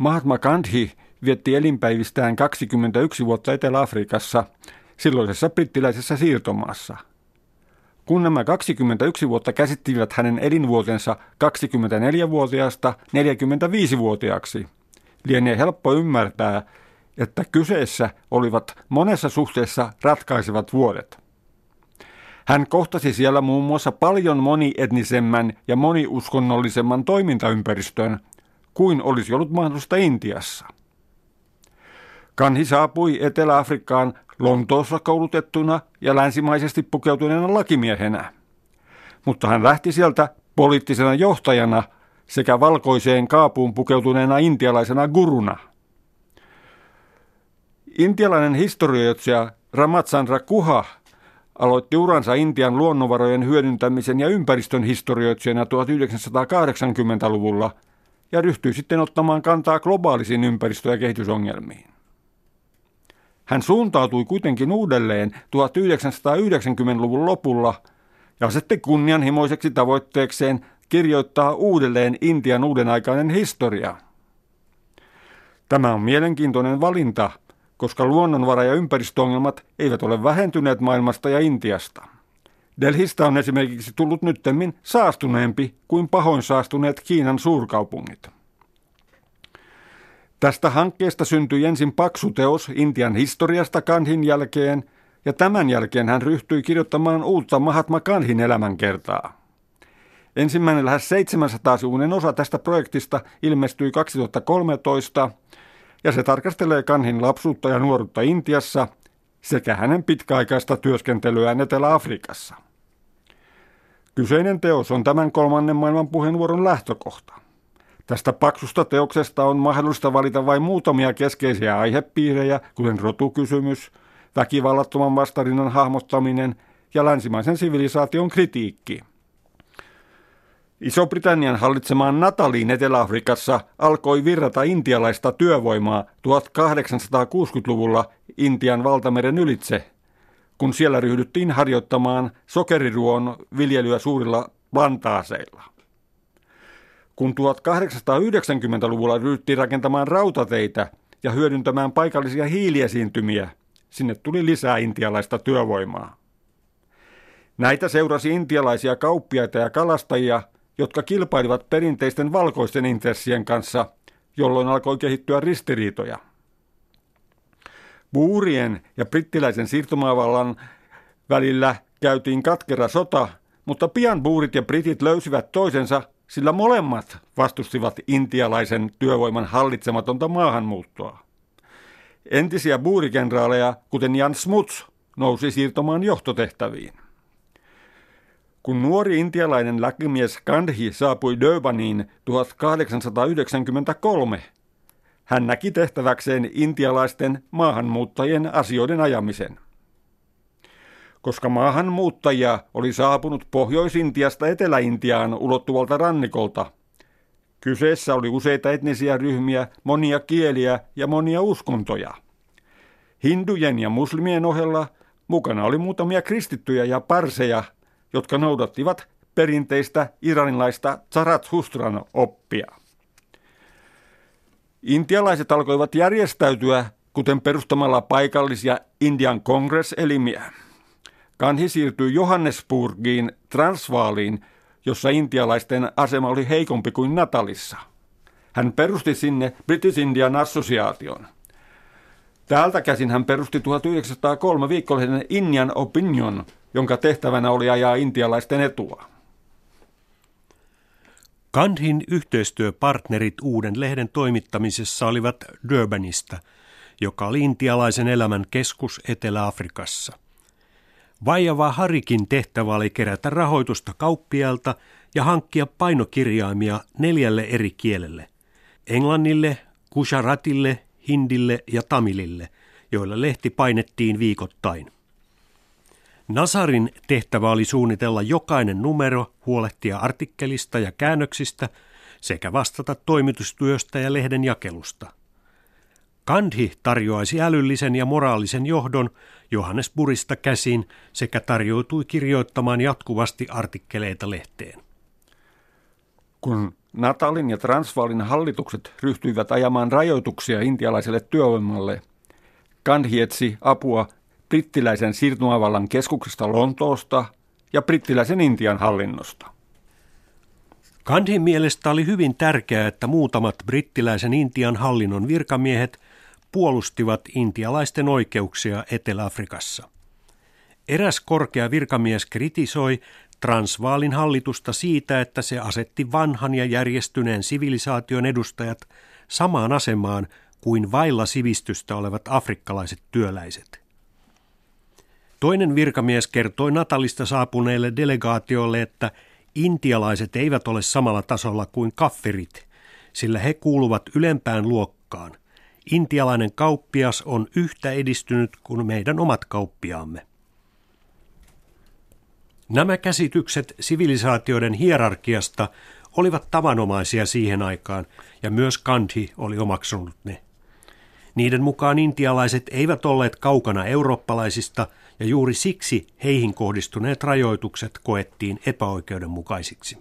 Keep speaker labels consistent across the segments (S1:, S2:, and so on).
S1: Mahatma Gandhi vietti elinpäivistään 21 vuotta Etelä-Afrikassa, silloisessa brittiläisessä siirtomaassa. Kun nämä 21 vuotta käsittivät hänen elinvuotensa 24-vuotiaasta 45-vuotiaaksi, lienee helppo ymmärtää, että kyseessä olivat monessa suhteessa ratkaisevat vuodet. Hän kohtasi siellä muun muassa paljon monietnisemmän ja moniuskonnollisemman toimintaympäristön kuin olisi ollut mahdollista Intiassa. Kanhi saapui Etelä-Afrikkaan Lontoossa koulutettuna ja länsimaisesti pukeutuneena lakimiehenä. Mutta hän lähti sieltä poliittisena johtajana sekä valkoiseen kaapuun pukeutuneena intialaisena guruna. Intialainen historioitsija Ramachandra Kuha aloitti uransa Intian luonnonvarojen hyödyntämisen ja ympäristön historioitsijana 1980-luvulla ja ryhtyi sitten ottamaan kantaa globaalisiin ympäristö- ja kehitysongelmiin. Hän suuntautui kuitenkin uudelleen 1990-luvun lopulla ja asetti kunnianhimoiseksi tavoitteekseen kirjoittaa uudelleen Intian uudenaikainen historia. Tämä on mielenkiintoinen valinta, koska luonnonvara- ja ympäristöongelmat eivät ole vähentyneet maailmasta ja Intiasta. Delhistä on esimerkiksi tullut nyttemmin saastuneempi kuin pahoin saastuneet Kiinan suurkaupungit. Tästä hankkeesta syntyi ensin paksu teos Intian historiasta Kanhin jälkeen, ja tämän jälkeen hän ryhtyi kirjoittamaan uutta Mahatma Kanhin elämänkertaa. Ensimmäinen lähes 700-sivuinen osa tästä projektista ilmestyi 2013, ja se tarkastelee Kanhin lapsuutta ja nuoruutta Intiassa sekä hänen pitkäaikaista työskentelyään Etelä-Afrikassa. Kyseinen teos on tämän kolmannen maailman puheenvuoron lähtökohta. Tästä paksusta teoksesta on mahdollista valita vain muutamia keskeisiä aihepiirejä, kuten rotukysymys, väkivallattoman vastarinnan hahmottaminen ja länsimaisen sivilisaation kritiikki. Iso-Britannian hallitsemaan Nataliin Etelä-Afrikassa alkoi virrata intialaista työvoimaa 1860-luvulla Intian valtameren ylitse, kun siellä ryhdyttiin harjoittamaan sokeriruon viljelyä suurilla plantaaseilla. Kun 1890-luvulla ryhdyttiin rakentamaan rautateitä ja hyödyntämään paikallisia hiiliesiintymiä, sinne tuli lisää intialaista työvoimaa. Näitä seurasi intialaisia kauppiaita ja kalastajia, jotka kilpailivat perinteisten valkoisten intressien kanssa, jolloin alkoi kehittyä ristiriitoja. Buurien ja brittiläisen siirtomaavallan välillä käytiin katkera sota, mutta pian buurit ja britit löysivät toisensa sillä molemmat vastustivat intialaisen työvoiman hallitsematonta maahanmuuttoa. Entisiä buurikenraaleja, kuten Jan Smuts, nousi siirtomaan johtotehtäviin. Kun nuori intialainen lakimies Gandhi saapui Durbaniin 1893, hän näki tehtäväkseen intialaisten maahanmuuttajien asioiden ajamisen – koska maahanmuuttajia oli saapunut Pohjois-Intiasta Etelä-Intiaan ulottuvalta rannikolta. Kyseessä oli useita etnisiä ryhmiä, monia kieliä ja monia uskontoja. Hindujen ja muslimien ohella mukana oli muutamia kristittyjä ja parseja, jotka noudattivat perinteistä iranilaista Hustran oppia. Intialaiset alkoivat järjestäytyä, kuten perustamalla paikallisia Indian Congress-elimiä. Kanhi siirtyi Johannesburgiin Transvaaliin, jossa intialaisten asema oli heikompi kuin Natalissa. Hän perusti sinne British Indian Association. Täältä käsin hän perusti 1903 viikkollisen Indian Opinion, jonka tehtävänä oli ajaa intialaisten etua.
S2: Gandhin yhteistyöpartnerit uuden lehden toimittamisessa olivat Durbanista, joka oli intialaisen elämän keskus Etelä-Afrikassa. Vaijava Harikin tehtävä oli kerätä rahoitusta kauppialta ja hankkia painokirjaimia neljälle eri kielelle. Englannille, Kusharatille, Hindille ja Tamilille, joilla lehti painettiin viikoittain. Nasarin tehtävä oli suunnitella jokainen numero, huolehtia artikkelista ja käännöksistä sekä vastata toimitustyöstä ja lehden jakelusta – Gandhi tarjoaisi älyllisen ja moraalisen johdon Johannesburista käsin sekä tarjoutui kirjoittamaan jatkuvasti artikkeleita lehteen.
S1: Kun Natalin ja Transvaalin hallitukset ryhtyivät ajamaan rajoituksia intialaiselle työvoimalle. Gandhi etsi apua brittiläisen siirtymävallan keskuksesta Lontoosta ja brittiläisen Intian hallinnosta.
S2: Gandhin mielestä oli hyvin tärkeää, että muutamat brittiläisen Intian hallinnon virkamiehet puolustivat intialaisten oikeuksia Etelä-Afrikassa. Eräs korkea virkamies kritisoi Transvaalin hallitusta siitä, että se asetti vanhan ja järjestyneen sivilisaation edustajat samaan asemaan kuin vailla sivistystä olevat afrikkalaiset työläiset. Toinen virkamies kertoi Natalista saapuneille delegaatioille, että intialaiset eivät ole samalla tasolla kuin kaffirit, sillä he kuuluvat ylempään luokkaan. Intialainen kauppias on yhtä edistynyt kuin meidän omat kauppiaamme. Nämä käsitykset sivilisaatioiden hierarkiasta olivat tavanomaisia siihen aikaan, ja myös Gandhi oli omaksunut ne. Niiden mukaan intialaiset eivät olleet kaukana eurooppalaisista, ja juuri siksi heihin kohdistuneet rajoitukset koettiin epäoikeudenmukaisiksi.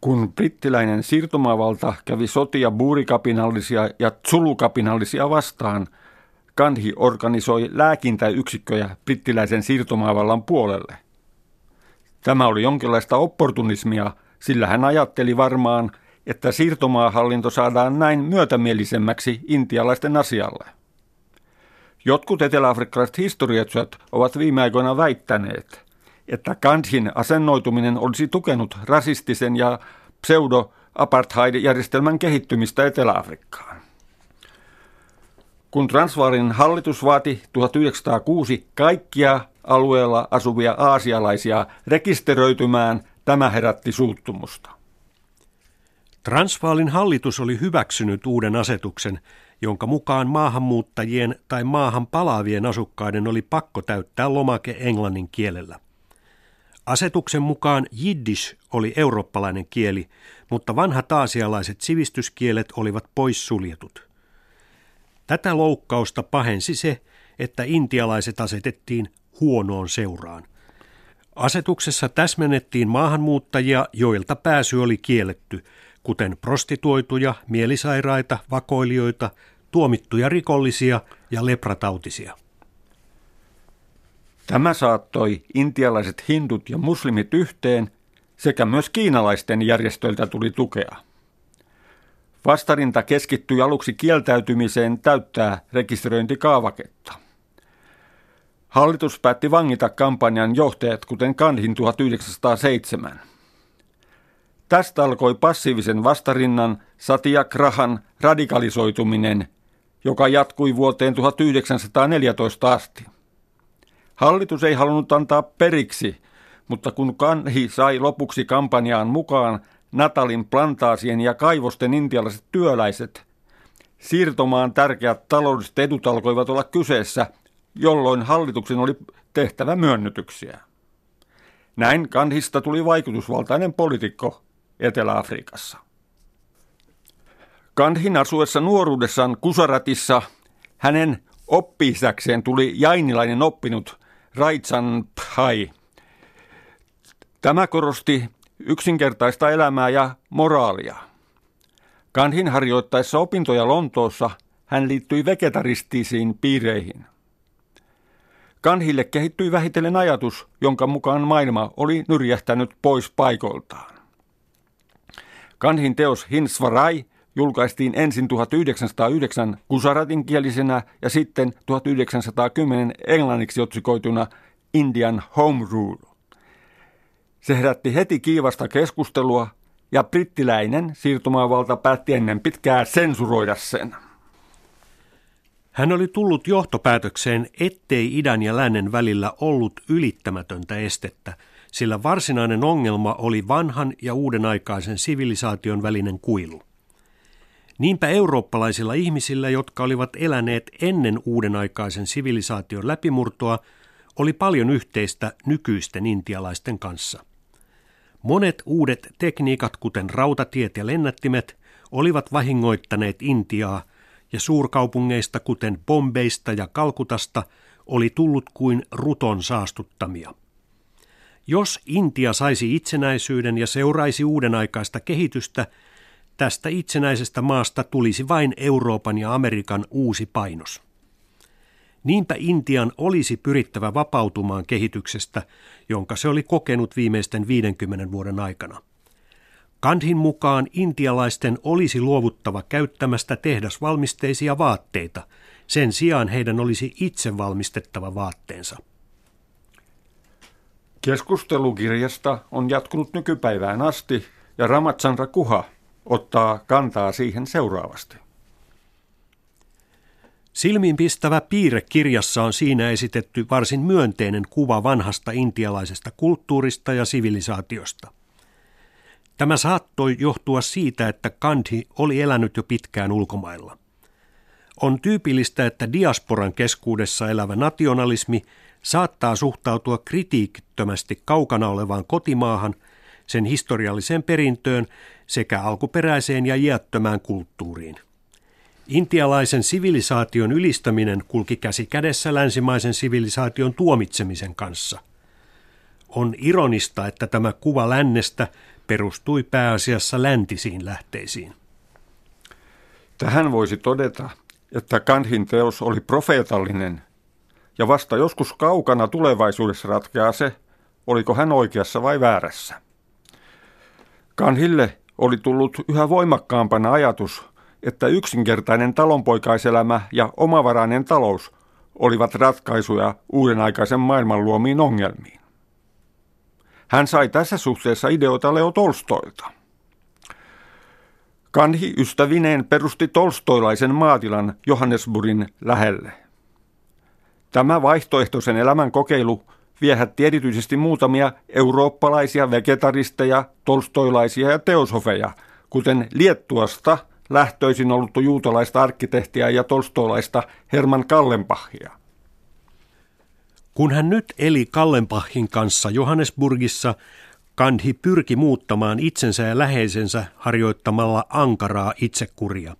S1: Kun brittiläinen siirtomaavalta kävi sotia buurikapinallisia ja zulukapinallisia vastaan – Gandhi organisoi lääkintäyksikköjä brittiläisen siirtomaavallan puolelle. Tämä oli jonkinlaista opportunismia, sillä hän ajatteli varmaan, että siirtomaahallinto saadaan näin myötämielisemmäksi intialaisten asialle. Jotkut eteläafrikkalaiset historiatsijat ovat viime aikoina väittäneet, että Gandhin asennoituminen olisi tukenut rasistisen ja pseudo-apartheid-järjestelmän kehittymistä Etelä-Afrikkaan. Kun Transvaalin hallitus vaati 1906 kaikkia alueella asuvia aasialaisia rekisteröitymään, tämä herätti suuttumusta.
S2: Transvaalin hallitus oli hyväksynyt uuden asetuksen, jonka mukaan maahanmuuttajien tai maahan palaavien asukkaiden oli pakko täyttää lomake englannin kielellä. Asetuksen mukaan jiddish oli eurooppalainen kieli, mutta vanhat aasialaiset sivistyskielet olivat poissuljetut. Tätä loukkausta pahensi se, että intialaiset asetettiin huonoon seuraan. Asetuksessa täsmennettiin maahanmuuttajia, joilta pääsy oli kielletty, kuten prostituoituja, mielisairaita, vakoilijoita, tuomittuja rikollisia ja lepratautisia.
S1: Tämä saattoi intialaiset hindut ja muslimit yhteen, sekä myös kiinalaisten järjestöiltä tuli tukea. Vastarinta keskittyi aluksi kieltäytymiseen täyttää rekisteröintikaavaketta. Hallitus päätti vangita kampanjan johtajat, kuten Kandhin 1907. Tästä alkoi passiivisen vastarinnan Satyagrahan radikalisoituminen, joka jatkui vuoteen 1914 asti. Hallitus ei halunnut antaa periksi, mutta kun Kanhi sai lopuksi kampanjaan mukaan, Natalin plantaasien ja kaivosten intialaiset työläiset. Siirtomaan tärkeät taloudelliset edut alkoivat olla kyseessä, jolloin hallituksen oli tehtävä myönnytyksiä. Näin Kandhista tuli vaikutusvaltainen poliitikko Etelä-Afrikassa. Kandhin asuessa nuoruudessaan Kusaratissa hänen oppiisäkseen tuli jainilainen oppinut Raitsan Phai. Tämä korosti yksinkertaista elämää ja moraalia. Kanhin harjoittaessa opintoja Lontoossa hän liittyi vegetaristisiin piireihin. Kanhille kehittyi vähitellen ajatus, jonka mukaan maailma oli nyrjähtänyt pois paikoiltaan. Kanhin teos Hinsvarai julkaistiin ensin 1909 kusaratin kielisenä ja sitten 1910 englanniksi otsikoituna Indian Home Rule. Se herätti heti kiivasta keskustelua ja brittiläinen siirtomaavalta päätti ennen pitkää sensuroida sen.
S2: Hän oli tullut johtopäätökseen, ettei idän ja lännen välillä ollut ylittämätöntä estettä, sillä varsinainen ongelma oli vanhan ja uudenaikaisen sivilisaation välinen kuilu. Niinpä eurooppalaisilla ihmisillä, jotka olivat eläneet ennen uudenaikaisen sivilisaation läpimurtoa, oli paljon yhteistä nykyisten intialaisten kanssa. Monet uudet tekniikat, kuten rautatiet ja lennättimet, olivat vahingoittaneet Intiaa, ja suurkaupungeista, kuten Bombeista ja Kalkutasta, oli tullut kuin ruton saastuttamia. Jos Intia saisi itsenäisyyden ja seuraisi uuden aikaista kehitystä, tästä itsenäisestä maasta tulisi vain Euroopan ja Amerikan uusi painos. Niinpä Intian olisi pyrittävä vapautumaan kehityksestä, jonka se oli kokenut viimeisten 50 vuoden aikana. Kandhin mukaan intialaisten olisi luovuttava käyttämästä tehdasvalmisteisia vaatteita. Sen sijaan heidän olisi itse valmistettava vaatteensa.
S1: Keskustelukirjasta on jatkunut nykypäivään asti ja Ramachandra Kuha ottaa kantaa siihen seuraavasti.
S2: Silmiinpistävä piirre kirjassa on siinä esitetty varsin myönteinen kuva vanhasta intialaisesta kulttuurista ja sivilisaatiosta. Tämä saattoi johtua siitä, että Gandhi oli elänyt jo pitkään ulkomailla. On tyypillistä, että diasporan keskuudessa elävä nationalismi saattaa suhtautua kritiikittömästi kaukana olevaan kotimaahan, sen historialliseen perintöön sekä alkuperäiseen ja iättömään kulttuuriin. Intialaisen sivilisaation ylistäminen kulki käsi kädessä länsimaisen sivilisaation tuomitsemisen kanssa. On ironista, että tämä kuva lännestä perustui pääasiassa läntisiin lähteisiin.
S1: Tähän voisi todeta, että Kandhin teos oli profeetallinen, ja vasta joskus kaukana tulevaisuudessa ratkeaa se, oliko hän oikeassa vai väärässä. Kanhille oli tullut yhä voimakkaampana ajatus, että yksinkertainen talonpoikaiselämä ja omavarainen talous olivat ratkaisuja uuden aikaisen maailman luomiin ongelmiin. Hän sai tässä suhteessa ideoita Leo Tolstoilta. Kanhi ystävineen perusti tolstoilaisen maatilan Johannesburgin lähelle. Tämä vaihtoehtoisen elämän kokeilu viehätti erityisesti muutamia eurooppalaisia vegetaristeja, tolstoilaisia ja teosofeja, kuten Liettuasta lähtöisin ollut juutalaista arkkitehtiä ja tolstoilaista Herman Kallenpahia.
S2: Kun hän nyt eli Kallenpahin kanssa Johannesburgissa, Kandhi pyrki muuttamaan itsensä ja läheisensä harjoittamalla ankaraa itsekuria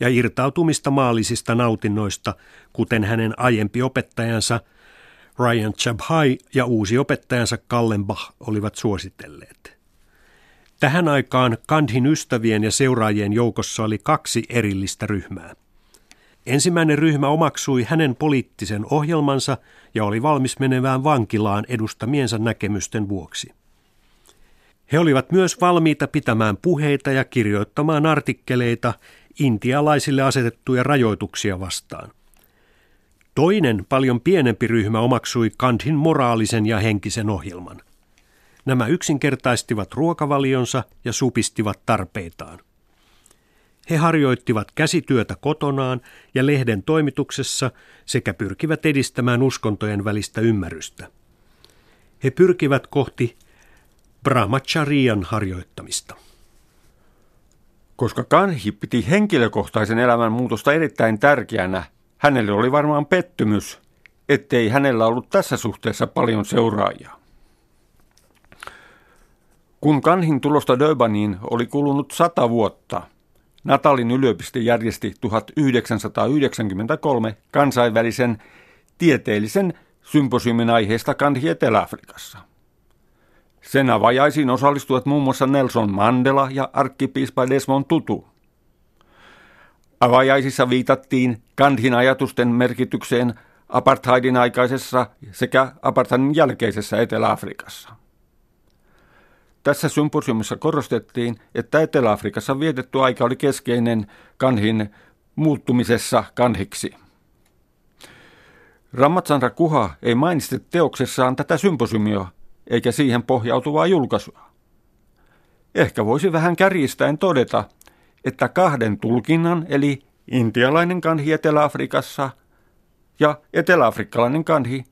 S2: ja irtautumista maallisista nautinnoista, kuten hänen aiempi opettajansa Ryan Chabhai ja uusi opettajansa Kallenbach olivat suositelleet. Tähän aikaan Kandhin ystävien ja seuraajien joukossa oli kaksi erillistä ryhmää. Ensimmäinen ryhmä omaksui hänen poliittisen ohjelmansa ja oli valmis menevään vankilaan edustamiensa näkemysten vuoksi. He olivat myös valmiita pitämään puheita ja kirjoittamaan artikkeleita intialaisille asetettuja rajoituksia vastaan. Toinen, paljon pienempi ryhmä omaksui Kandhin moraalisen ja henkisen ohjelman. Nämä yksinkertaistivat ruokavalionsa ja supistivat tarpeitaan. He harjoittivat käsityötä kotonaan ja lehden toimituksessa sekä pyrkivät edistämään uskontojen välistä ymmärrystä. He pyrkivät kohti brahmacharian harjoittamista.
S1: Koska Kanhi piti henkilökohtaisen elämän muutosta erittäin tärkeänä, hänelle oli varmaan pettymys, ettei hänellä ollut tässä suhteessa paljon seuraajia. Kun Kanhin tulosta Durbaniin oli kulunut sata vuotta, Natalin yliopisto järjesti 1993 kansainvälisen tieteellisen symposiumin aiheesta Kanhi Etelä-Afrikassa. Sen avajaisiin osallistuivat muun muassa Nelson Mandela ja arkkipiispa Desmond Tutu. Avajaisissa viitattiin Gandhin ajatusten merkitykseen apartheidin aikaisessa sekä apartheidin jälkeisessä Etelä-Afrikassa. Tässä symposiumissa korostettiin, että Etelä-Afrikassa vietetty aika oli keskeinen kanhin muuttumisessa kanhiksi. Ramachandra Kuha ei mainitse teoksessaan tätä symposiumia eikä siihen pohjautuvaa julkaisua. Ehkä voisi vähän kärjistäen todeta, että kahden tulkinnan eli intialainen kanhi Etelä-Afrikassa ja eteläafrikkalainen kanhi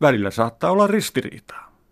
S1: välillä saattaa olla ristiriitaa.